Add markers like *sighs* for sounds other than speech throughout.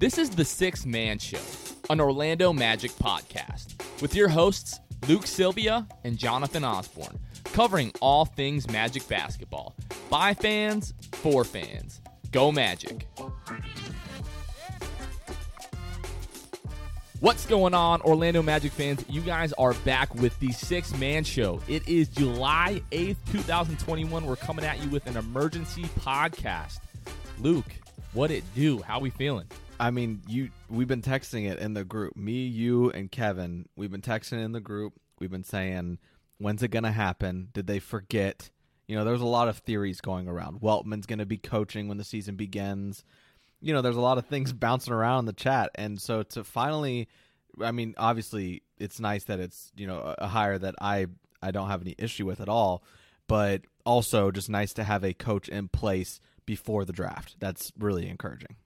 This is the Sixth Man Show, an Orlando Magic podcast, with your hosts, Luke Sylvia and Jonathan Osborne, covering all things Magic basketball. By fans, for fans. Go Magic. What's going on, Orlando Magic fans? You guys are back with the Sixth Man Show. It is July 8th, 2021. We're coming at you with an emergency podcast. Luke, what it do? How we feeling? I mean, you we've been texting it in the group. Me, you, and Kevin. We've been texting in the group. We've been saying, "When's it gonna happen? Did they forget?" You know, there's a lot of theories going around. Weltman's gonna be coaching when the season begins. You know, there's a lot of things bouncing around in the chat, and so to finally, I mean, obviously, it's nice that it's you know a hire that I I don't have any issue with at all, but also just nice to have a coach in place before the draft. That's really encouraging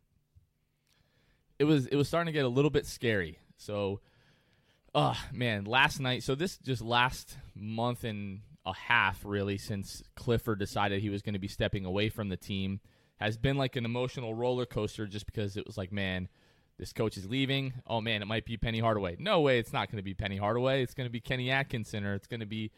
it was it was starting to get a little bit scary. So, uh man, last night. So this just last month and a half, really, since Clifford decided he was going to be stepping away from the team, has been like an emotional roller coaster. Just because it was like, man, this coach is leaving. Oh man, it might be Penny Hardaway. No way, it's not going to be Penny Hardaway. It's going to be Kenny Atkinson, or it's going to be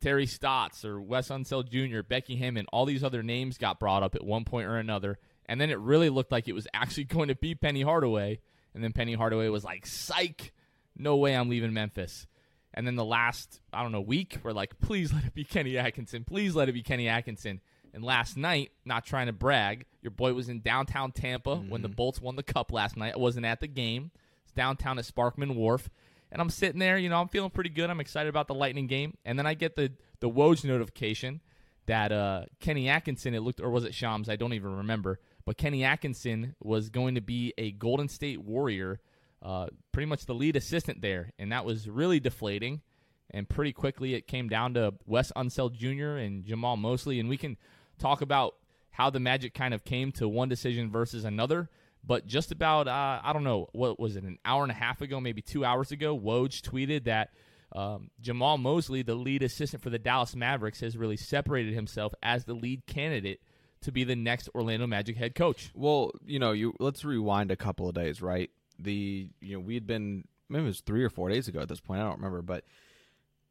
Terry Stotts, or Wes Unseld Jr., Becky Hammon. All these other names got brought up at one point or another and then it really looked like it was actually *laughs* going to be Penny Hardaway. And then Penny Hardaway was like, psych, no way I'm leaving Memphis. And then the last, I don't know, week, we're like, please let it be Kenny Atkinson. Please let it be Kenny Atkinson. And last night, not trying to brag, your boy was in downtown Tampa mm-hmm. when the mm-hmm. Bolts won the cup last night. I wasn't at the game. It's downtown at Sparkman Wharf. And I'm sitting there, you know, I'm feeling pretty good. I'm excited about the Lightning game. And then I get the, the Woj notification that uh, Kenny Atkinson, it looked, or was it Shams? I don't even remember but Kenny Atkinson was going to be a Golden State Warrior, uh, pretty much the lead assistant there, and that was really deflating. And pretty quickly, it came down to Wes Unseld Jr. and Jamahl Mosley, and we can talk about how the Magic kind of came to one decision versus another. But just about, uh, I don't know, what was it, an hour and a half ago, maybe two hours ago, Woj tweeted that um, Jamahl Mosley, the lead assistant for the Dallas Mavericks, has really separated himself as the lead candidate to be the next Orlando Magic head coach. Well, you know, you let's rewind a couple of days, right? The you know we had been maybe it was three or four days ago at this point. I don't remember, but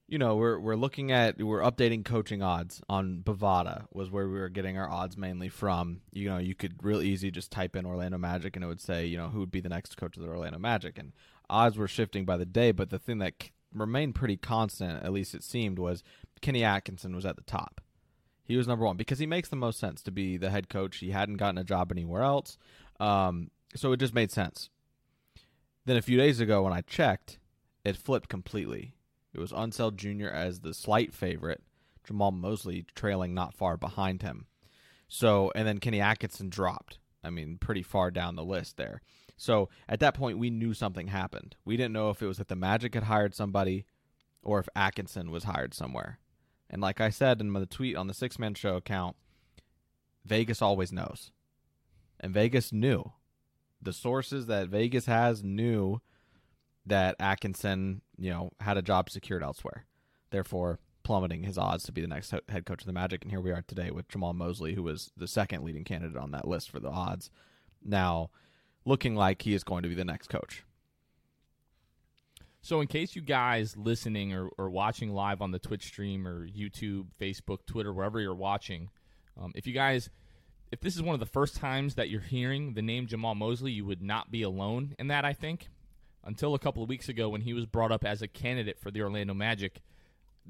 you know we're we're looking at we're updating coaching odds on Bovada was where we were getting our odds mainly from. You know, you could real easy just type in Orlando Magic and it would say you know who would be the next coach of the Orlando Magic, and odds were shifting by the day. But the thing that remained pretty constant, at least it seemed, was Kenny Atkinson was at the top. He was number one because he makes the most sense to be the head coach. He hadn't gotten a job anywhere else, um, so it just made sense. Then a few days ago, when I checked, it flipped completely. It was Unseld Jr. as the slight favorite, Jamahl Mosley trailing not far behind him. So, and then Kenny Atkinson dropped. I mean, pretty far down the list there. So at that point, we knew something happened. We didn't know if it was that the Magic had hired somebody or if Atkinson was hired somewhere. And like I said in the tweet on the Sixth Man Show account, Vegas always knows. And Vegas knew. The sources that Vegas has knew that Atkinson, you know, had a job secured elsewhere. Therefore, plummeting his odds to be the next head coach of the Magic. And here we are today with Jamahl Mosley, who was the second leading candidate on that list for the odds. Now, looking like he is going to be the next coach. So, in case you guys listening or, or watching live on the Twitch stream or YouTube, Facebook, Twitter, wherever you're watching, um, if you guys, if this is one of the first times that you're hearing the name Jamahl Mosley, you would not be alone in that, I think. Until a couple of weeks ago when he was brought up as a candidate for the Orlando Magic,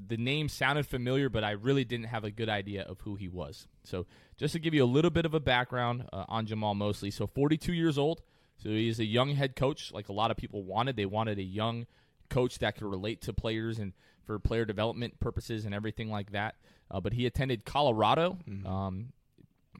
the name sounded familiar, but I really didn't have a good idea of who he was. So, just to give you a little bit of a background uh, on Jamahl Mosley. So, 42 years old. So, he's a young head coach, like a lot of people wanted. They wanted a young coach that could relate to players and for player development purposes and everything like that. Uh, but he attended Colorado. Mm-hmm. Um,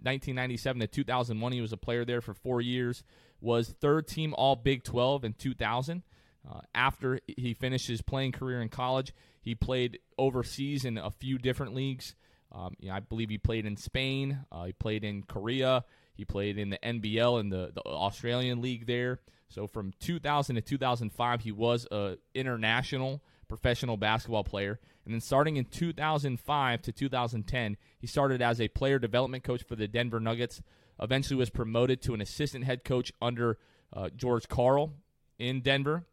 1997 to 2001, he was a player there for four years. Was third team All Big 12 in 2000. Uh, after he finished his playing career in college, he played overseas in a few different leagues. Um, you know, I believe he played in Spain. Uh, he played in Korea. He played in the NBL and the, the Australian League there. So from 2000 to 2005, he was a international professional basketball player. And then starting in 2005 to 2010, he started as a player development coach for the Denver Nuggets. Eventually was promoted to an assistant head coach under uh, George Karl in Denver,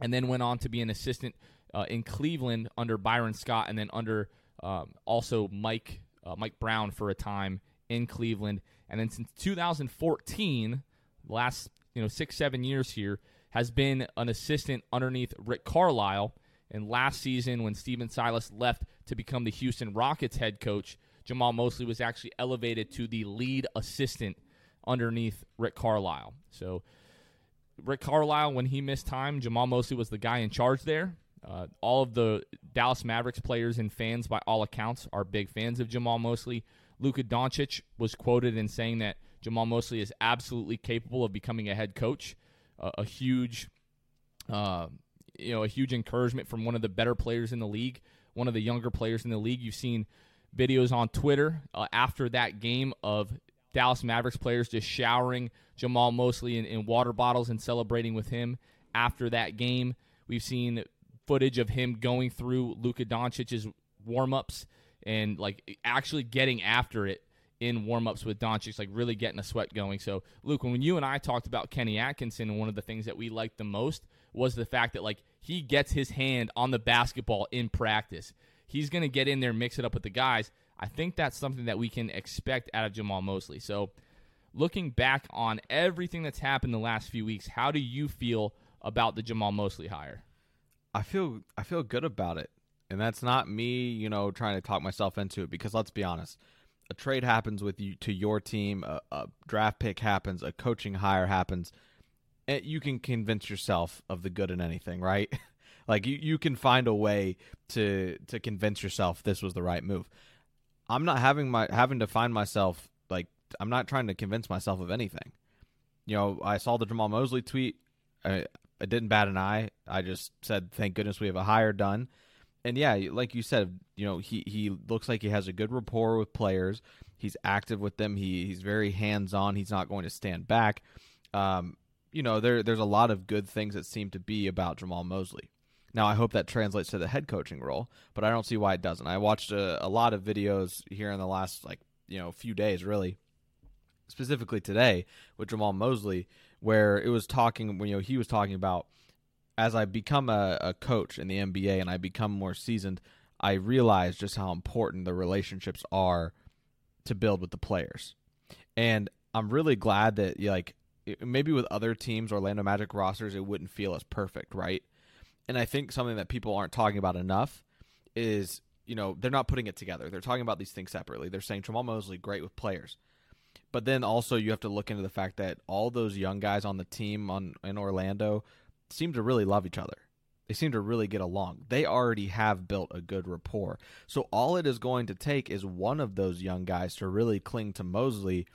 and then went on to be an assistant uh, in Cleveland under Byron Scott, and then under um, also Mike uh, Mike Brown for a time in Cleveland, and then since 2014, last you know six seven years here, has been an assistant underneath Rick Carlisle. And last season, when Stephen Silas left to become the Houston Rockets head coach, Jamahl Mosley was actually elevated to the lead assistant underneath Rick Carlisle. So, Rick Carlisle, when he missed time, Jamahl Mosley was the guy in charge there. Uh, all of the Dallas Mavericks players and fans, by all accounts, are big fans of Jamahl Mosley. Luka Doncic was quoted in saying that Jamahl Mosley is absolutely capable of becoming a head coach. Uh, a huge, uh, you know, a huge encouragement from one of the better players in the league, one of the younger players in the league. You've seen videos on Twitter uh, after that game of Dallas Mavericks players just showering Jamahl Mosley in, in water bottles and celebrating with him after that game. We've seen footage of him going through Luka Doncic's warm-ups and like actually getting after it in warmups with Doncic, like really getting a sweat going. So, Luke, when you and I talked about Kenny Atkinson, one of the things that we liked the most was the fact that like he gets his hand on the basketball in practice. He's going to get in there, mix it up with the guys. I think that's something that we can expect out of Jamahl Mosley. So, looking back on everything that's happened the last few weeks, how do you feel about the Jamahl Mosley hire? I feel I feel good about it. And that's not me, you know, trying to talk myself into it because let's be honest. A trade happens with you to your team, a, a draft pick happens, a coaching hire happens. And you can convince yourself of the good in anything, right? *laughs* like you, you can find a way to to convince yourself this was the right move. I'm not having my having to find myself like I'm not trying to convince myself of anything. You know, I saw the Jamahl Mosley tweet. I, it didn't bat an eye. I just said, "Thank goodness we have a hire done." And yeah, like you said, you know, he he looks like he has a good rapport with players. He's active with them. He he's very hands on. He's not going to stand back. Um, you know, there there's a lot of good things that seem to be about Jamahl Mosley. Now, I hope that translates to the head coaching role, but I don't see why it doesn't. I watched a, a lot of videos here in the last like you know few days, really, specifically today with Jamahl Mosley, where it was talking when you know he was talking about as I become a, a coach in the NBA and I become more seasoned, I realize just how important the relationships are to build with the players. And I'm really glad that like maybe with other teams, Orlando Magic rosters, it wouldn't feel as perfect, right? And I think something that people aren't talking about enough is, you know, they're not putting it together. They're talking about these things separately. They're saying Jamahl Mosley great with players. But then also you have to look into the fact that all those young guys on the team on in Orlando seem to really love each other. They seem to really get along. They already have built a good rapport. So all it is going to take is one of those young guys to really cling to Mosley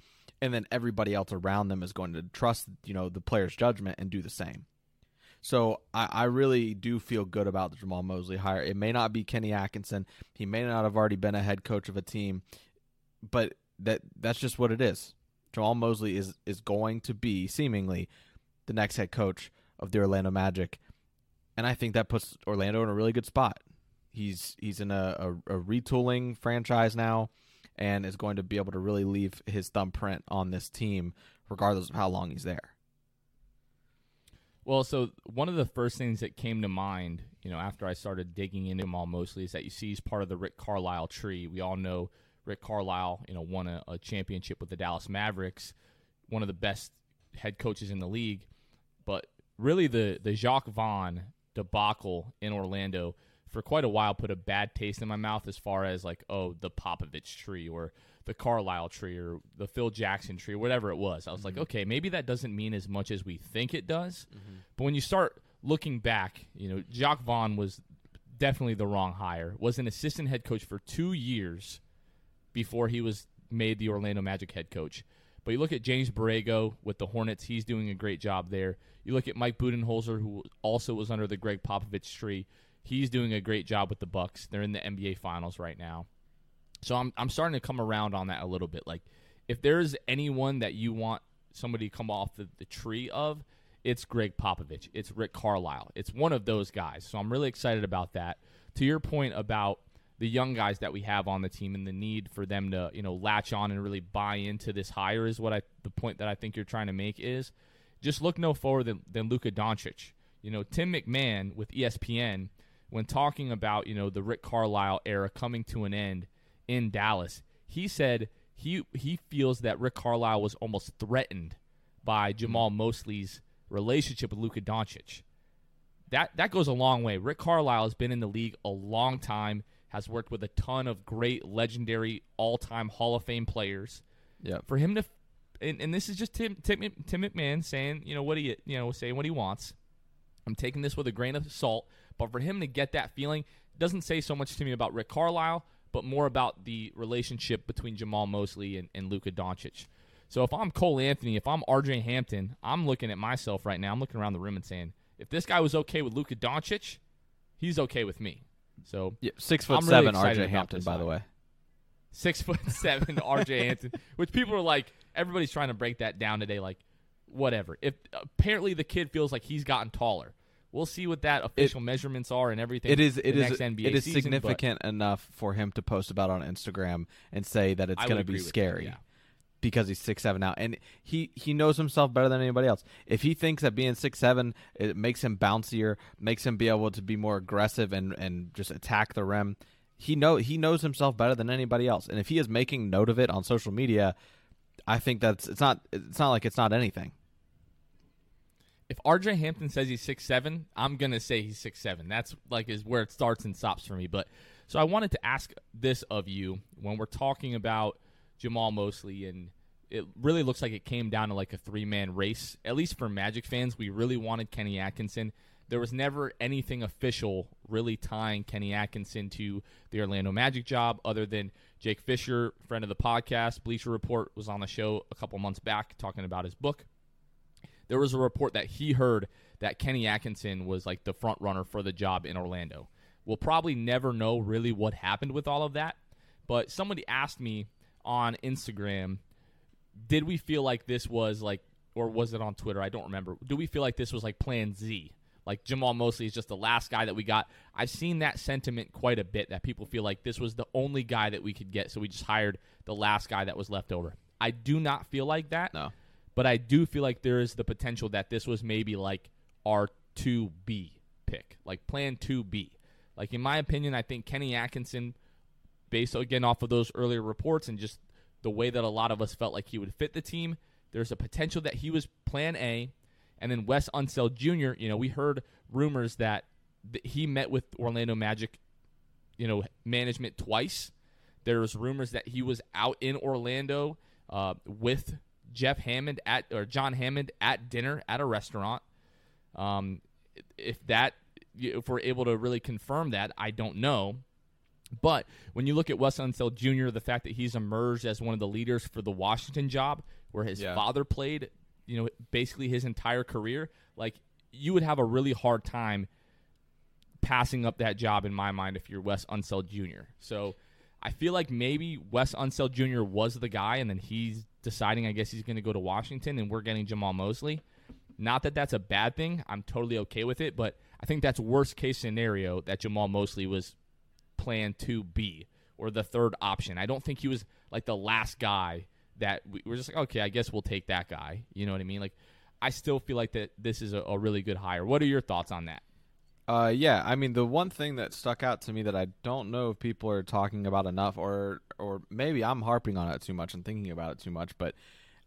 and then everybody else around them is going to trust, you know, the player's judgment and do the same. So I, I really do feel good about the Jamahl Mosley hire. It may not be Kenny Atkinson. He may not have already been a head coach of a team, but that that's just what it is. Jamahl Mosley is is going to be seemingly the next head coach of the Orlando Magic, and I think that puts Orlando in a really good spot. He's he's in a, a, a retooling franchise now, and is going to be able to really leave his thumbprint on this team, regardless of how long he's there. Well, so one of the first things that came to mind, you know, after I started digging into him all mostly, is that you see he's part of the Rick Carlisle tree. We all know Rick Carlisle, you know, won a, a championship with the Dallas Mavericks, one of the best head coaches in the league. But really, the the Jacque Vaughn debacle in Orlando for quite a while put a bad taste in my mouth as far as like, oh, the Popovich tree or the Carlisle tree or the Phil Jackson tree or whatever it was. I was mm-hmm. like, okay, maybe that doesn't mean as much as we think it does. Mm-hmm. But when you start looking back, you know, Jacque Vaughn was definitely the wrong hire. Was an assistant head coach for two years before he was made the Orlando Magic head coach. But you look at James Borrego with the Hornets; he's doing a great job there. You look at Mike Budenholzer, who also was under the Gregg Popovich tree; he's doing a great job with the Bucks. They're in the NBA Finals right now. So I'm I'm starting to come around on that a little bit. Like, if there's anyone that you want somebody to come off the, the tree of, it's Gregg Popovich. It's Rick Carlisle. It's one of those guys. So I'm really excited about that. To your point about the young guys that we have on the team and the need for them to you know latch on and really buy into this hire is what I the point that I think you're trying to make is just look no further than, than Luka Doncic. You know, Tim McMahon with ESPN, when talking about you know the Rick Carlisle era coming to an end in Dallas, he said he he feels that Rick Carlisle was almost threatened by Jamahl mm-hmm. Mosley's relationship with Luka Doncic. That that goes a long way. Rick Carlisle has been in the league a long time, has worked with a ton of great, legendary, all-time Hall of Fame players. Yeah. For him to, and, and this is just Tim, Tim Tim McMahon saying, you know what he you know saying what he wants. I'm taking this with a grain of salt, but for him to get that feeling doesn't say so much to me about Rick Carlisle, but more about the relationship between Jamahl Mosley and, and Luka Doncic. So if I'm Cole Anthony, if I'm RJ Hampton, I'm looking at myself right now. I'm looking around the room and saying, if this guy was okay with Luka Doncic, he's okay with me. So yeah, six foot I'm seven, excited RJ Hampton, by the way. six foot *laughs* seven RJ Hampton, which people are like, everybody's trying to break that down today. Like, whatever. If apparently the kid feels like he's gotten taller, we'll see what that official measurements are and everything. It is it is NBA it is season, significant enough for him to post about on Instagram and say that it's going to be scary. that, yeah. Because he's six seven now, and he he knows himself better than anybody else. If he thinks that being six seven it makes him bouncier, makes him be able to be more aggressive and and just attack the rim, he know he knows himself better than anybody else. And if he is making note of it on social media, I think that's it's not it's not like it's not anything. If RJ Hampton says he's six seven, I'm gonna say he's six seven. That's like is where it starts and stops for me. But so I wanted to ask this of you when we're talking about Jamahl Mosley, and it really looks like it came down to like a three man race. At least for Magic fans, we really wanted Kenny Atkinson. There was never anything official really tying Kenny Atkinson to the Orlando Magic job, other than Jake Fisher, friend of the podcast, Bleacher Report, was on the show a couple months back talking about his book there was a report that he heard that Kenny Atkinson was like the front runner for the job in Orlando. We'll probably never know really what happened with all of that, but somebody asked me on Instagram, did we feel like this was like or was it on Twitter? I don't remember. Do we feel like this was like plan Z? Like Jamahl Mosley is just the last guy that we got. I've seen that sentiment quite a bit that people feel like this was the only guy that we could get, so we just hired the last guy that was left over. I do not feel like that No. but I do feel like there is the potential that this was maybe like our 2B pick, like plan 2B. Like, in my opinion, I think Kenny Atkinson, based again off of those earlier reports and just the way that a lot of us felt like he would fit the team, there's a potential that he was plan A. And then Wes Unseld Jr., you know, we heard rumors that th- he met with Orlando Magic, you know, management twice. There's rumors that he was out in Orlando uh, with Jeff Hammond at or John Hammond at dinner at a restaurant. Um, if that, if we're able to really confirm that, I don't know. But when you look at Wes Unseld Jr., the fact that he's emerged as one of the leaders for the Washington job, where his Yeah. father played, you know, basically his entire career, like you would have a really hard time passing up that job in my mind if you're Wes Unseld Jr. So I feel like maybe Wes Unseld Jr. was the guy, and then he's deciding, I guess he's going to go to Washington, and we're getting Jamahl Mosley. Not that that's a bad thing. I'm totally okay with it, but I think that's worst case scenario that Jamahl Mosley was plan 2B or the third option. I don't think he was like the last guy that we were just like, okay, I guess we'll take that guy. You know what I mean? Like, I still feel like that this is a, a really good hire. What are your thoughts on that? Uh, yeah, I mean the one thing that stuck out to me that I don't know if people are talking about enough, or or maybe I'm harping on it too much and thinking about it too much. But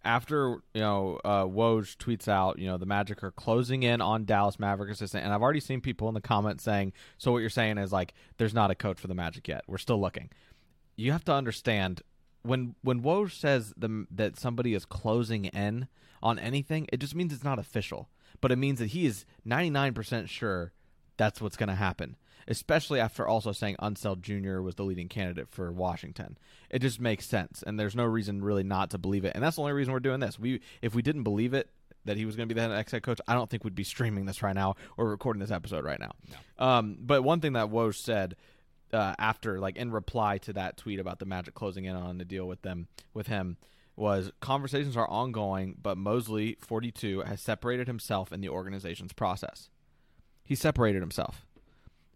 after you know, uh, Woj tweets out, you know, the Magic are closing in on Dallas Maverick assistant, and I've already seen people in the comments saying, "So what you're saying is like, there's not a coach for the Magic yet. We're still looking." You have to understand when when Woj says the, that somebody is closing in on anything, it just means it's not official, but it means that he is 99% sure that's what's going to happen. Especially after also saying Unseld Jr. was the leading candidate for Washington, it just makes sense, and there's no reason really not to believe it. And that's the only reason we're doing this. We if we didn't believe it that he was going to be the next head coach, I don't think we'd be streaming this right now or recording this episode right now. Um, but one thing that Woj said uh, after, like in reply to that tweet about the Magic closing in on the deal with them with him, was conversations are ongoing, but Mosley, 42, has separated himself in the organization's process. He separated himself.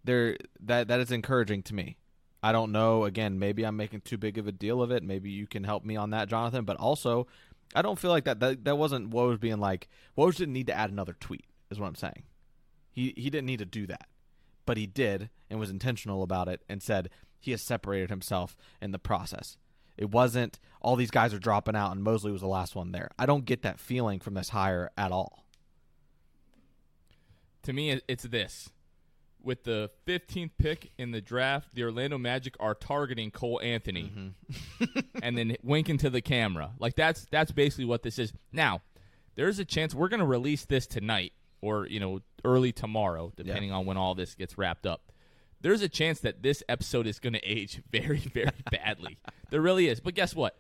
There, that that is encouraging to me. I don't know. Again, maybe I'm making too big of a deal of it. Maybe you can help me on that, Jonathan. But also, I don't feel like that. That, that wasn't Woj being like Woj didn't need to add another tweet. Is what I'm saying. He he didn't need to do that, but he did and was intentional about it and said he has separated himself in the process. It wasn't all these guys are dropping out and Mosley was the last one there. I don't get that feeling from this hire at all. To me, it's this. With the 15th pick in the draft, the Orlando Magic are targeting Cole Anthony, mm-hmm. *laughs* and then winking to the camera. Like that's that's basically what this is. Now, there's a chance we're going to release this tonight, or you know, early tomorrow, depending yeah. on when all this gets wrapped up there's a chance that this episode is going to age *laughs* very, very *laughs* badly. there really is. But guess what?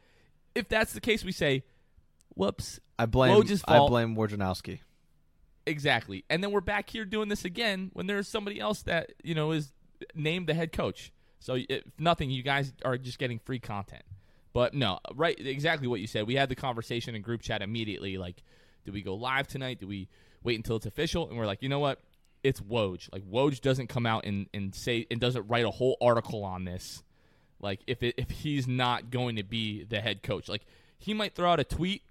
If that's the case, we say, "Whoops." I blame. I blame Wojnarowski. Exactly, and then we're back here doing this again when there's somebody else that you know is named the head coach. So if nothing, you guys are just getting free content. But no, right? Exactly what you said. We had the conversation in group chat immediately. Like, do we go live tonight? Do we wait until it's official? And we're like, you know what? it's Woj. Like Woj doesn't come out and, and say and doesn't write a whole article on this. Like if it, if he's not going to be the head coach, like he might throw out a tweet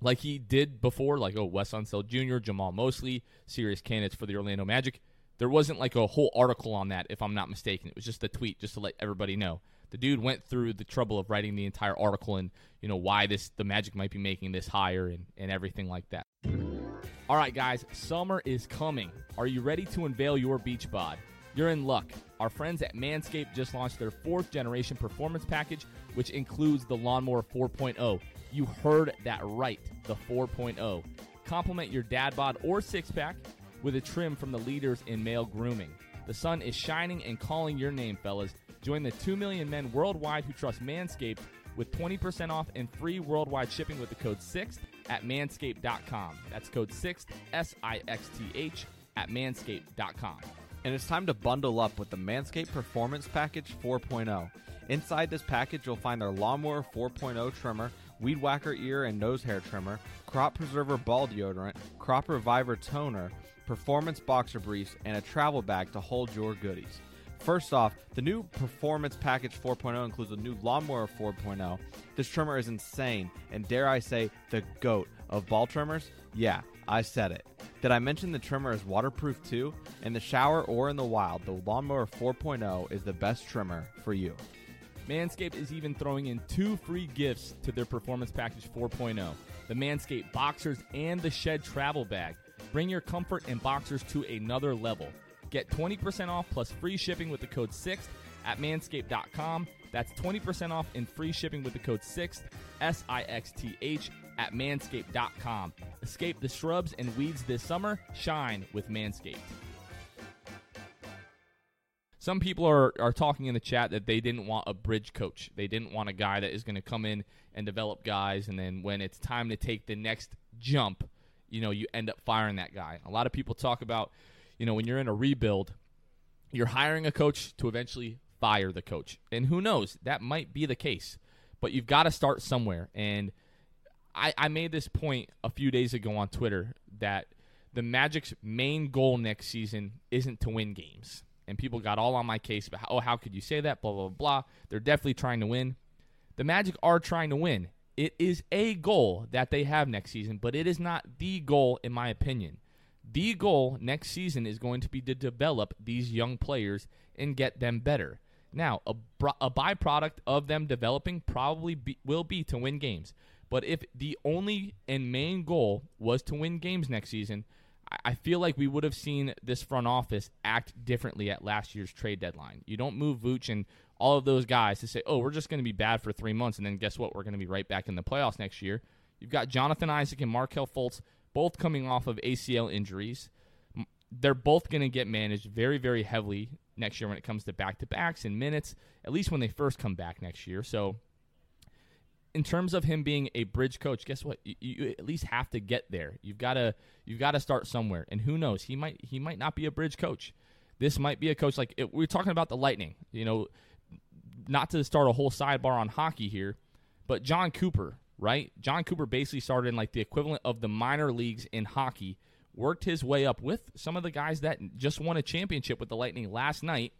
like he did before, like oh Wes Unseld Jr., Jamahl Mosley, serious candidates for the Orlando Magic. There wasn't like a whole article on that, if I'm not mistaken. It was just a tweet, just to let everybody know. The dude went through the trouble of writing the entire article and you know why this the Magic might be making this hire and, and everything like that. All right, guys, summer is coming. Are you ready to unveil your beach bod? You're in luck. Our friends at Manscaped just launched their fourth generation performance package, which includes the Lawnmower 4.0. You heard that right, the 4.0. Complement your dad bod or six pack with a trim from the leaders in male grooming. The sun is shining and calling your name, fellas. Join the 2 million men worldwide who trust Manscaped with 20% off and free worldwide shipping with the code 6 at manscaped.com. That's code 6 S I X T H at manscaped.com. And it's time to bundle up with the Manscaped Performance Package 4.0. Inside this package, you'll find their Lawnmower 4.0 trimmer, Weed Whacker ear and nose hair trimmer, Crop Preserver ball deodorant, Crop Reviver toner, Performance boxer briefs, and a travel bag to hold your goodies. First off, the new Performance Package 4.0 includes a new Lawnmower 4.0. This trimmer is insane, and dare I say, the goat of ball trimmers? Yeah, I said it. Did I mention the trimmer is waterproof too? In the shower or in the wild, the Lawnmower 4.0 is the best trimmer for you. Manscaped is even throwing in two free gifts to their Performance Package 4.0 the Manscaped Boxers and the Shed Travel Bag. Bring your comfort and boxers to another level. Get 20% off plus free shipping with the code 6th at manscaped.com. That's 20% off and free shipping with the code 6th, S I X T H, at manscaped.com. Escape the shrubs and weeds this summer. Shine with Manscaped. Some people are, are talking in the chat that they didn't want a bridge coach. They didn't want a guy that is going to come in and develop guys, and then when it's time to take the next jump, you know, you end up firing that guy. A lot of people talk about you know, when you're in a rebuild, you're hiring a coach to eventually fire the coach. And who knows, that might be the case. But you've got to start somewhere. And I, I made this point a few days ago on Twitter that the Magic's main goal next season isn't to win games. And people got all on my case about, oh, how could you say that? Blah, blah, blah. They're definitely trying to win. The Magic are trying to win. It is a goal that they have next season, but it is not the goal, in my opinion. The goal next season is going to be to develop these young players and get them better. Now, a, a byproduct of them developing probably be, will be to win games. But if the only and main goal was to win games next season, I feel like we would have seen this front office act differently at last year's trade deadline. You don't move Vooch and all of those guys to say, oh, we're just going to be bad for three months, and then guess what? We're going to be right back in the playoffs next year. You've got Jonathan Isaac and Markelle Fultz both coming off of ACL injuries. They're both going to get managed very, very heavily next year when it comes to back to backs and minutes, at least when they first come back next year. So, in terms of him being a bridge coach, guess what? You, you at least have to get there. You've got to you've got to start somewhere. And who knows? He might he might not be a bridge coach. This might be a coach like it, we're talking about the Lightning. You know, not to start a whole sidebar on hockey here, but Jon Cooper right? Jon Cooper basically started in like the equivalent of the minor leagues in hockey, worked his way up with some of the guys that just won a championship with the Lightning last night,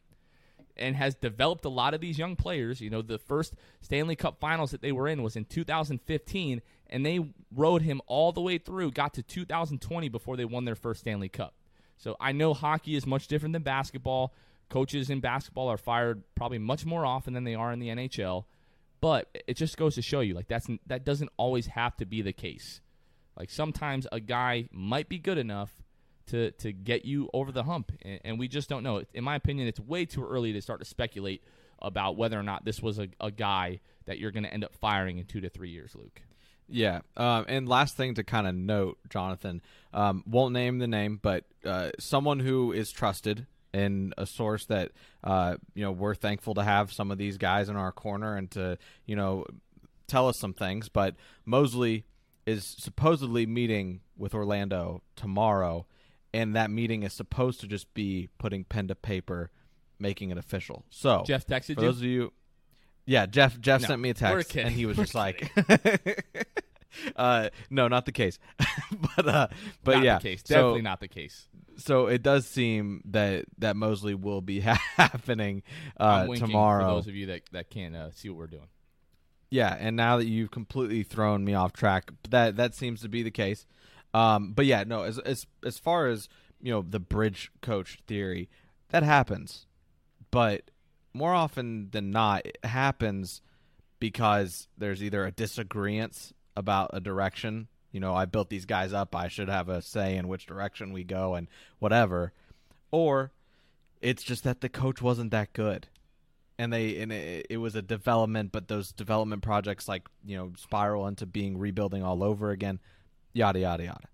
and has developed a lot of these young players. You know, the first Stanley Cup finals that they were in was in 2015, and they rode him all the way through, got to 2020 before they won their first Stanley Cup. So I know hockey is much different than basketball. Coaches in basketball are fired probably much more often than they are in the NHL, but it just goes to show you like that's that doesn't always have to be the case. Like sometimes a guy might be good enough to to get you over the hump, and, and we just don't know. In my opinion, it's way too early to start to speculate about whether or not this was a, a guy that you're going to end up firing in two to three years, Luke. Yeah, um, and last thing to kind of note, Jonathan um, won't name the name, but uh, someone who is trusted and a source that uh, you know we're thankful to have some of these guys in our corner and to you know tell us some things. But Mosley is supposedly meeting with Orlando tomorrow, and that meeting is supposed to just be putting pen to paper, making it official. So Jeff texted for you. those of you, yeah, Jeff Jeff No, sent me a text, and he was *laughs* We're just like, *laughs* uh, "No, not the case." *laughs* but uh, but not yeah, the case. so- Definitely not the case. so it does seem that that Mosley will be happening uh, tomorrow. for those of you that that can't uh, see what we're doing. Yeah, and now that you've completely thrown me off track, that that seems to be the case. Um, but yeah, no, as as as far as you know, the bridge coach theory, that happens, but more often than not, it happens because there's either a disagreement about a direction. You know, I built these guys up; I should have a say in which direction we go and whatever, or it's just that the coach wasn't that good. And they and it, it was a development but those development projects like you know spiral into being rebuilding all over again yada yada yada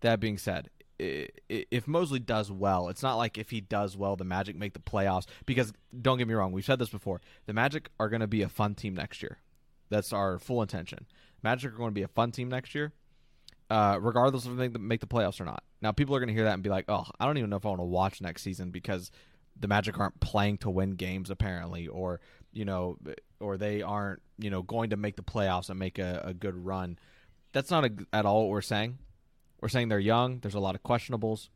that being said if Mosley does well it's not like if he does well the Magic make the playoffs because don't get me wrong we've said this before the Magic are going to be a fun team next year that's our full intention Magic are going to be a fun team next year uh, regardless of if they make the playoffs or not. Now, people are going to hear that and be like, "Oh, I don't even know if I want to watch next season because the Magic aren't playing to win games, apparently, or you know, or they aren't, you know, going to make the playoffs and make a, a good run." That's not a, at all what we're saying. We're saying they're young. There's a lot of questionables,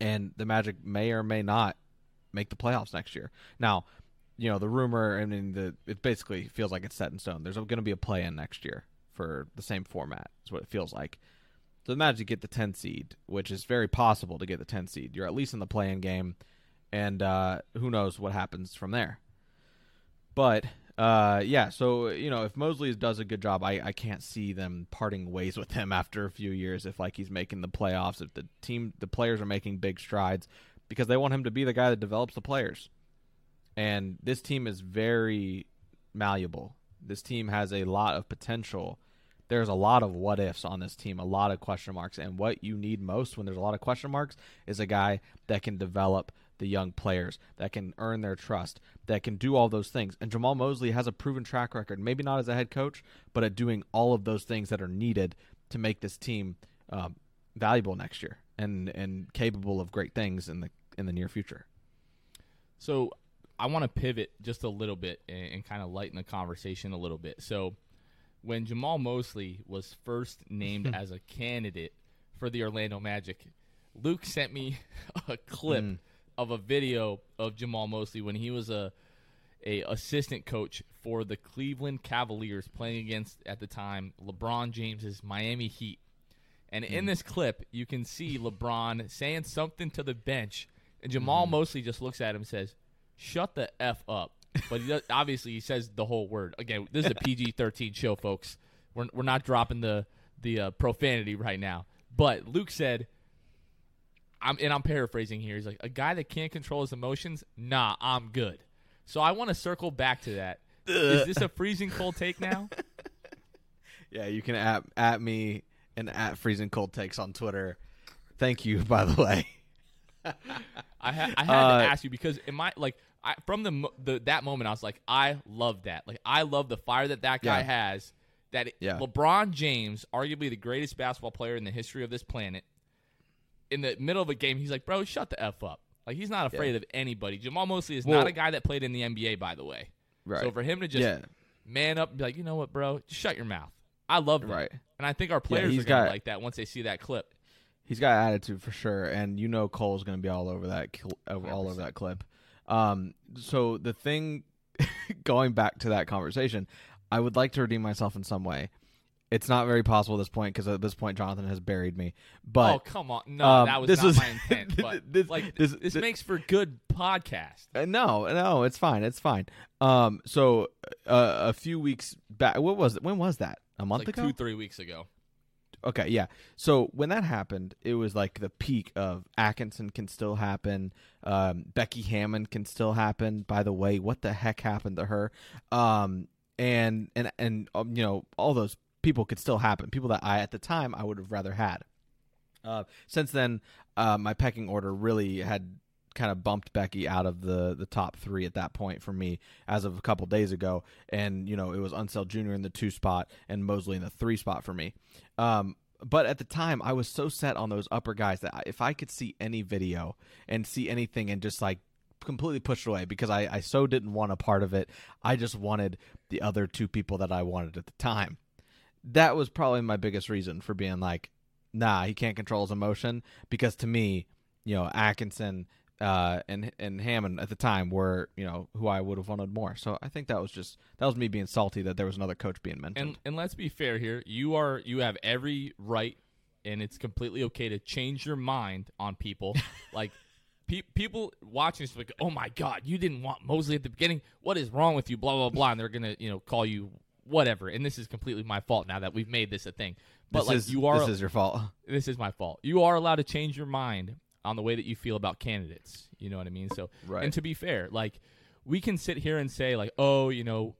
and the Magic may or may not make the playoffs next year. Now, you know, the rumor. I mean, the it basically feels like it's set in stone. There's going to be a play-in next year for the same format. Is what it feels like. So the Magic get the 10 seed, which is very possible to get the 10 seed. You're at least in the play-in game, and uh, who knows what happens from there. But uh, yeah, so you know, if Mosley does a good job, I, I can't see them parting ways with him after a few years. If like he's making the playoffs, if the team, the players are making big strides, because they want him to be the guy that develops the players. And this team is very malleable. This team has a lot of potential there's a lot of what ifs on this team, a lot of question marks. And what you need most when there's a lot of question marks is a guy that can develop the young players, that can earn their trust, that can do all those things. And Jamahl Mosley has a proven track record, maybe not as a head coach, but at doing all of those things that are needed to make this team um, valuable next year and and capable of great things in the in the near future. So I want to pivot just a little bit and, and kind of lighten the conversation a little bit. So when Jamahl Mosley was first named *laughs* as a candidate for the Orlando Magic, Luke sent me *laughs* a clip Mm. Of a video of Jamahl Mosley when he was a a assistant coach for the Cleveland Cavaliers playing against at the time LeBron James's Miami Heat. And in this clip, you can see *laughs* LeBron saying something to the bench, and Jamahl Mosley just looks at him and says, "Shut the f up." But he does, *laughs* obviously he says the whole word. Again, this is a *laughs* PG-13 show, folks. We're we're not dropping the the uh, profanity right now. But Luke said, "I'm and I'm paraphrasing here. He's like a guy that can't control his emotions. Nah, I'm good." So I want to circle back to that. Is this a *laughs* freezing cold take now? *laughs* Yeah, you can at at me and at freezing cold takes on Twitter. Thank you, by the way. *laughs* I, ha- I had Uh, to ask you because in my like I, from the, the that moment I was like I love that like I love the fire that that guy Yeah. has that it- Yeah. LeBron James arguably the greatest basketball player in the history of this planet in the middle of a game he's like bro shut the f up like he's not afraid of anybody Jamahl Mosley is Well- not a guy that played in the NBA by the way Right. so for him to just yeah. man up and be like you know what bro just shut your mouth I love that Right. and I think our players he's are gonna got- like that once they see that clip He's got attitude for sure, and you know Cole's going to be all over that cl- all over 100%. that clip. Um, so the thing, *laughs* going back to that conversation, I would like to redeem myself in some way. It's not very possible at this point because at this point Jonathan has buried me. But oh come on, no, um, that was this not was- my *laughs* intent. But this- like this- this, this- makes for good podcast. Uh, no, no, it's fine. It's fine. Um, so uh, a few weeks back, what was it? When was that? A month Like ago? two, three weeks ago. Okay, yeah. So when that happened, it was like the peak of Atkinson can still happen. Um, Becky Hammon can still happen. By the way, what the heck happened to her? Um, and and and um, you know all those people could still happen. People that I at the time I would have rather had. Uh, since then, uh, my pecking order really had kind of bumped Becky out of the the top three at that point for me as of a couple days ago, and you know it was Unseld Jr. in the two spot and Mosley in the three spot for me. Um, but at the time, I was so set on those upper guys that if I could see any video and see anything and just like completely pushed away because I, I so didn't want a part of it. I just wanted the other two people that I wanted at the time. That was probably my biggest reason for being like, nah, he can't control his emotion because to me, you know, Atkinson uh, and and Hammon at the time were you know who I would have wanted more. So I think that was just that was me being salty that there was another coach being mentioned. And and let's be fair here. You are you have every right, and it's completely okay to change your mind on people. *laughs* like pe- people watching this, like, oh my god, you didn't want Mosley at the beginning. What is wrong with you? Blah blah blah. And they're gonna you know call you whatever. And this is completely my fault now that we've made this a thing. But this like is, you are this is your fault. *laughs* this is my fault. You are allowed to change your mind on the way that you feel about candidates. You know what I mean? So, Right. and to be fair, like we can sit here and say like, "Oh, you know,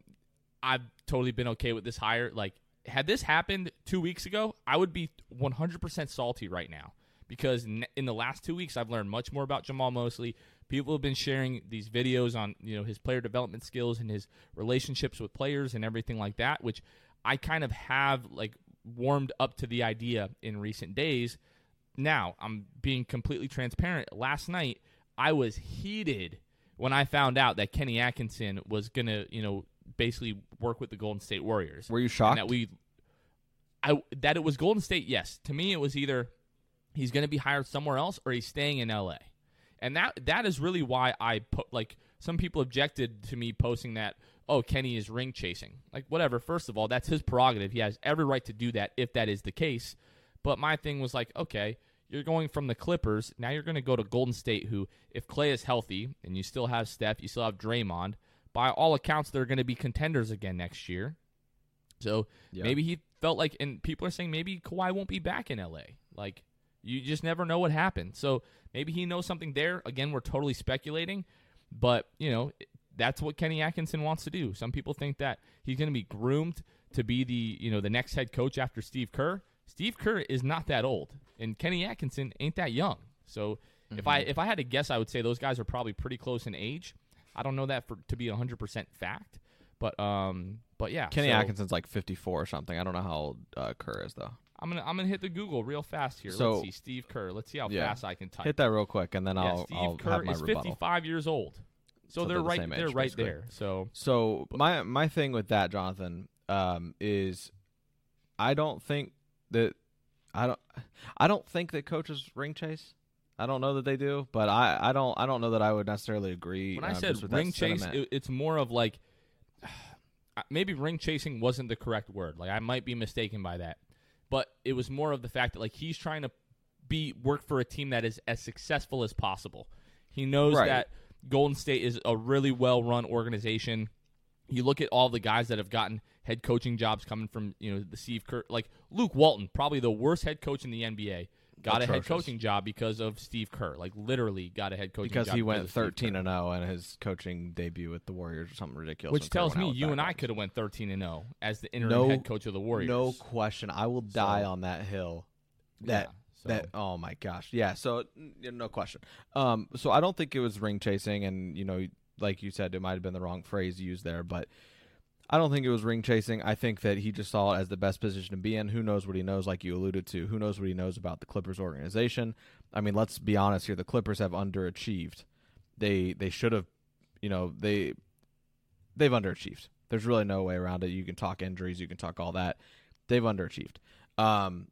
I've totally been okay with this hire." Like had this happened 2 weeks ago, I would be 100% salty right now because in the last 2 weeks I've learned much more about Jamahl Mosley. People have been sharing these videos on, you know, his player development skills and his relationships with players and everything like that, which I kind of have like warmed up to the idea in recent days. Now, I'm being completely transparent. Last night, I was heated when I found out that Kenny Atkinson was going to, you know, basically work with the Golden State Warriors. Were you shocked? that we I that it was Golden State, yes. To me it was either he's going to be hired somewhere else or he's staying in LA. And that that is really why I put like some people objected to me posting that oh Kenny is ring chasing. Like whatever, first of all, that's his prerogative. He has every right to do that if that is the case. But my thing was like, okay, you're going from the Clippers, now you're going to go to Golden State who if Clay is healthy and you still have Steph, you still have Draymond, by all accounts they're going to be contenders again next year. So Yeah. maybe he felt like, and people are saying maybe Kawhi won't be back in LA. Like, you just never know what happened. So maybe he knows something there. Again, we're totally speculating, but you know that's what Kenny Atkinson wants to do. Some people think that he's going to be groomed to be the you know the next head coach after Steve Kerr. Steve Kerr is not that old, and Kenny Atkinson ain't that young. So if I Mm-hmm. if I had to guess, I would say those guys are probably pretty close in age. I don't know that for to be hundred percent fact, but um, but yeah, Kenny so- Atkinson's like 54 or something. I don't know how old uh, Kerr is though. I'm gonna I'm gonna hit the Google real fast here. So- Let's see, Steve Kerr. Let's see how Yeah. fast I can type. Hit that real quick, and then yeah, I'll, Steve I'll Kerr have my is rebuttal. 55 years old. So, So they're they're the right. same They're right basically. there. So So my my thing with that, Jonathan, um, is I don't think that I don't I don't think that coaches ring chase. I don't know that they do, but I, I don't I don't know that I would necessarily agree. when I uh, said ring chase, it, it's more of like *sighs* maybe ring chasing wasn't the correct word. Like I might be mistaken by that, but it was more of the fact that like he's trying to be work for a team that is as successful as possible. He knows Right. that Golden State is a really well run organization. You look at all the guys that have gotten head coaching jobs coming from you know the Steve Kerr, like Luke Walton, probably the worst head coach in the NBA. Got a head coaching job because of Steve Kerr. Like literally got a head coaching job. because he went of 13 Kerr. and 0 in his coaching debut with the Warriors or something ridiculous. Which tells me you and I could have went 13 and 0 as the interim No- head coach of the Warriors. No question. I will die So- on that hill. That Yeah, so- that oh my gosh. Yeah, so no question. Um so I don't think it was ring chasing and you know like you said it might have been the wrong phrase used there, but I don't think it was ring chasing. I think that he just saw it as the best position to be in. Who knows what he knows like you alluded to. Who knows what he knows about the Clippers organization? I mean, let's be honest here. The Clippers have underachieved. They they should have, you know, they they've underachieved. There's really no way around it. You can talk injuries, you can talk all that. They've underachieved. Um,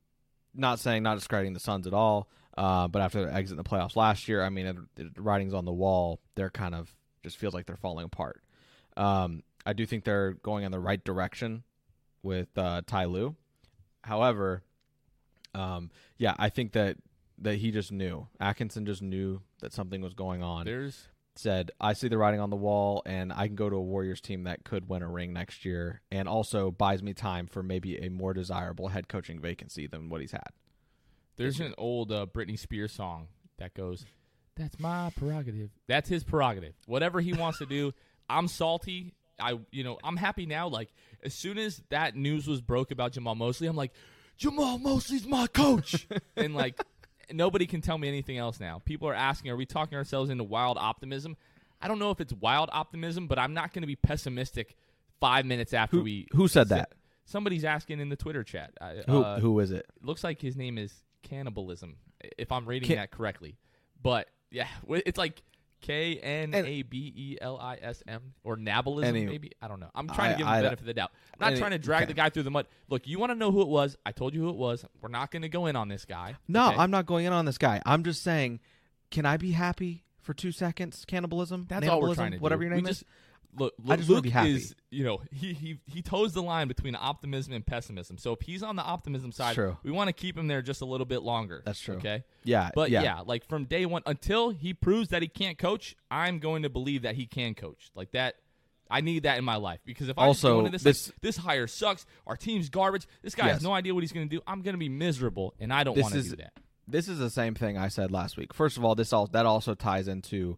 not saying not discrediting the Suns at all, uh, but after their exit in the playoffs last year, I mean, it, writing's on the wall. They're kind of just feels like they're falling apart. Um, I do think they're going in the right direction with uh, Ty Lue. However, um, yeah, I think that that he just knew. Atkinson just knew that something was going on. There's Said, I see the writing on the wall, and I can go to a Warriors team that could win a ring next year, and also buys me time for maybe a more desirable head coaching vacancy than what he's had. there's an old uh, Britney Spears song that goes, "That's my prerogative. That's his prerogative. Whatever he wants to do. I'm salty. I you know I'm happy now. Like as soon as that news was broke about Jamahl Mosley, I'm like, Jamahl Mosley's my coach, *laughs* and like nobody can tell me anything else now. People are asking, are we talking ourselves into wild optimism? I don't know if it's wild optimism, but I'm not going to be pessimistic five minutes after Who, we. who said that? Somebody's asking in the Twitter chat. Who uh, who is it? looks like his name is cannibalism if i'm reading Can- that correctly but yeah it's like K N A B E L I S M or nabalism Any- maybe I don't know. I'm trying I- to give him the benefit of the doubt. I'm not any- trying to drag okay. the guy through the mud. Look, you want to know who it was? I told you who it was. We're not going to go in on this guy. No, okay? I'm not going in on this guy. I'm just saying, can I be happy for two seconds? Cannibalism? That's all we're trying to do. Whatever your We name just- is. Look, I just Luke be happy. is you know he he he toes the line between optimism and pessimism. So if he's on the optimism side, true. we want to keep him there just a little bit longer. That's true. Okay. Yeah, But yeah. yeah. like from day one until he proves that he can't coach, I'm going to believe that he can coach. Like that, I need that in my life because if I Also, into this, this- like, this hire sucks, our team's garbage, this guy has no idea what he's going to do. I'm going to be miserable, and I don't want to do that. this is the same thing I said last week. First of all, this all that also ties into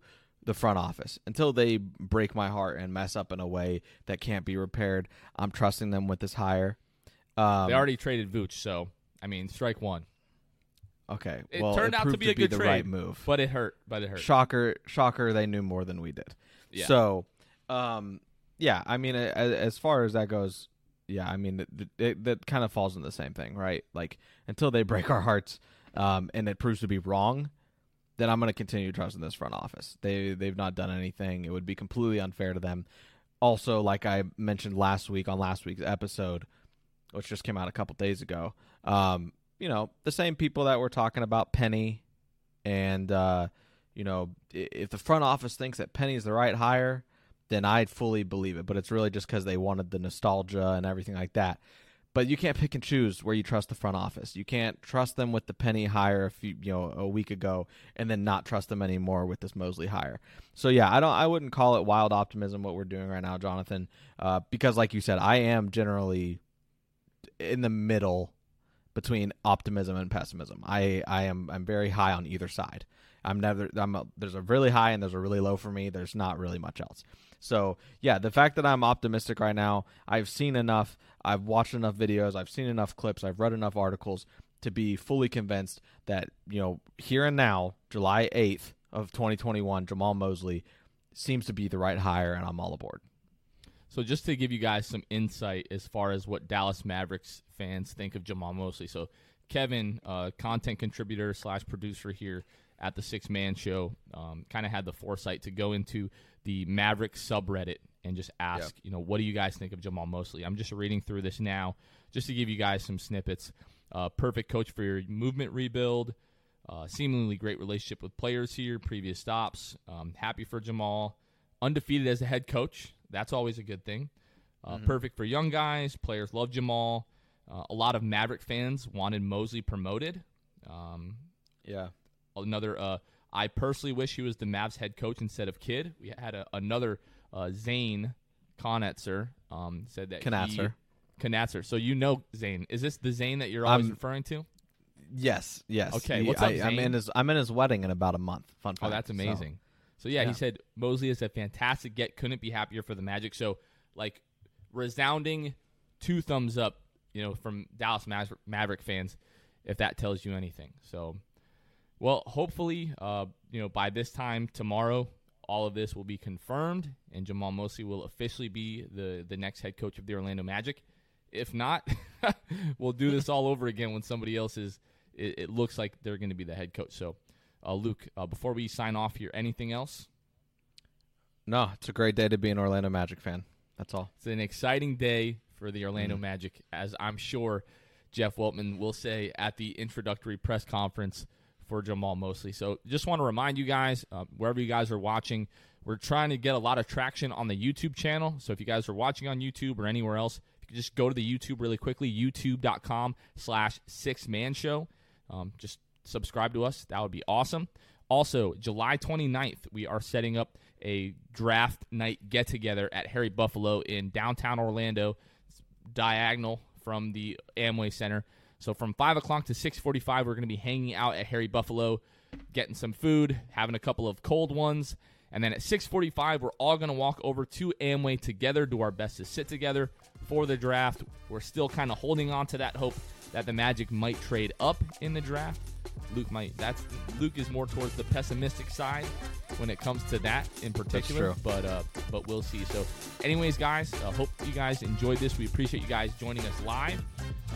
the front office. Until they break my heart and mess up in a way that can't be repaired, I'm trusting them with this hire. Um, They already traded Vooch, so I mean, strike one. okay. It well, turned it out to be a good the trade, right move. But it hurt. But it hurt. Shocker, shocker! They knew more than we did. Yeah. So, um, yeah. I mean, a- a- as far as that goes, yeah. I mean, it, it, that kind of falls in the same thing, right? Like until they break our hearts, um, and it proves to be wrong, then I'm going to continue trusting this front office. They they've not done anything. It would be completely unfair to them. Also, like I mentioned last week on last week's episode, which just came out a couple days ago, um, you know, the same people that were talking about Penny and uh, you know, if the front office thinks that Penny's the right hire, then I'd fully believe it. But it's really just because they wanted the nostalgia and everything like that. But you can't pick and choose where you trust the front office. You can't trust them with the Penny hire a few, you know, a week ago, and then not trust them anymore with this Mosley hire. So yeah, I don't, I wouldn't call it wild optimism what we're doing right now, Jonathan, uh, because like you said, I am generally in the middle between optimism and pessimism. I, I am, I'm very high on either side. I'm never. I'm a, there's a really high and there's a really low for me. There's not really much else. So yeah, the fact that I'm optimistic right now, I've seen enough. I've watched enough videos. I've seen enough clips. I've read enough articles to be fully convinced that you know here and now, July 8th of 2021, Jamahl Mosley seems to be the right hire, and I'm all aboard. So just to give you guys some insight as far as what Dallas Mavericks fans think of Jamahl Mosley. So Kevin, uh, content contributor slash producer here at the Sixth Man Show, um, kind of had the foresight to go into the Maverick subreddit and just ask, you know, what do you guys think of Jamahl Mosley? I'm just reading through this now, just to give you guys some snippets. Uh, perfect coach for your movement rebuild. Uh, seemingly great relationship with players here. Previous stops. Um, happy for Jamahl. Undefeated as a head coach. That's always a good thing. Uh, Perfect for young guys. Players love Jamahl. Uh, a lot of Maverick fans wanted Mosley promoted. Um, Yeah. Another. Uh, I personally wish he was the Mavs head coach instead of Kidd. We had a, another uh, Zane Conetzer um, said that Knatzer. He, Knatzer. So you know Zane. Is this the Zane that you're always I'm- referring to? Yes. Yes. Okay, He- what's up, I, I'm in his. I'm in his wedding in about a month. Fun fact. Oh, that's So- amazing. So, yeah, yeah. he said Mosley is a fantastic get. Couldn't be happier for the Magic. So, like, resounding two thumbs up, you know, from Dallas Maver- Maverick fans, if that tells you anything. So, well, hopefully, uh, you know, by this time tomorrow, all of this will be confirmed, and Jamahl Mosley will officially be the the next head coach of the Orlando Magic. If not, *laughs* we'll do this all over again when somebody else is. It, it looks like they're going to be the head coach. So, uh, Luke, uh, before we sign off here, anything else? No, it's a great day to be an Orlando Magic fan. That's all. It's an exciting day for the Orlando Mm. Magic, as I'm sure Jeff Weltman will say at the introductory press conference for Jamahl Mosley. So just want to remind you guys, uh, wherever you guys are watching, We're trying to get a lot of traction on the YouTube channel. So if you guys are watching on YouTube or anywhere else, you can just go to the YouTube really quickly, youtube.com slash sixth man show. Um, just subscribe to us. That would be awesome. Also, July 29th, we are setting up a draft night get together at Harry Buffalo in downtown Orlando, diagonal from the Amway Center. So from five o'clock to six forty-five, we're going to be hanging out at Harry Buffalo, getting some food, having a couple of cold ones, and then at six forty-five, we're all going to walk over to Amway together, do our best to sit together for the draft. We're still kind of holding on to that hope that the Magic might trade up in the draft. Luke might. That's Luke is more towards the pessimistic side when it comes to that in particular. But uh, but we'll see. So, anyways, guys, uh, hope you guys enjoyed this. We appreciate you guys joining us live.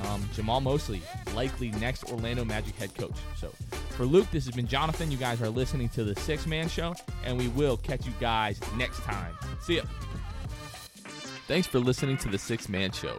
Um, Jamahl Mosley, likely next Orlando Magic head coach. So, for Luke, this has been Jonathan. You guys are listening to the Sixth Man Show, and we will catch you guys next time. See ya. Thanks for listening to the Sixth Man Show.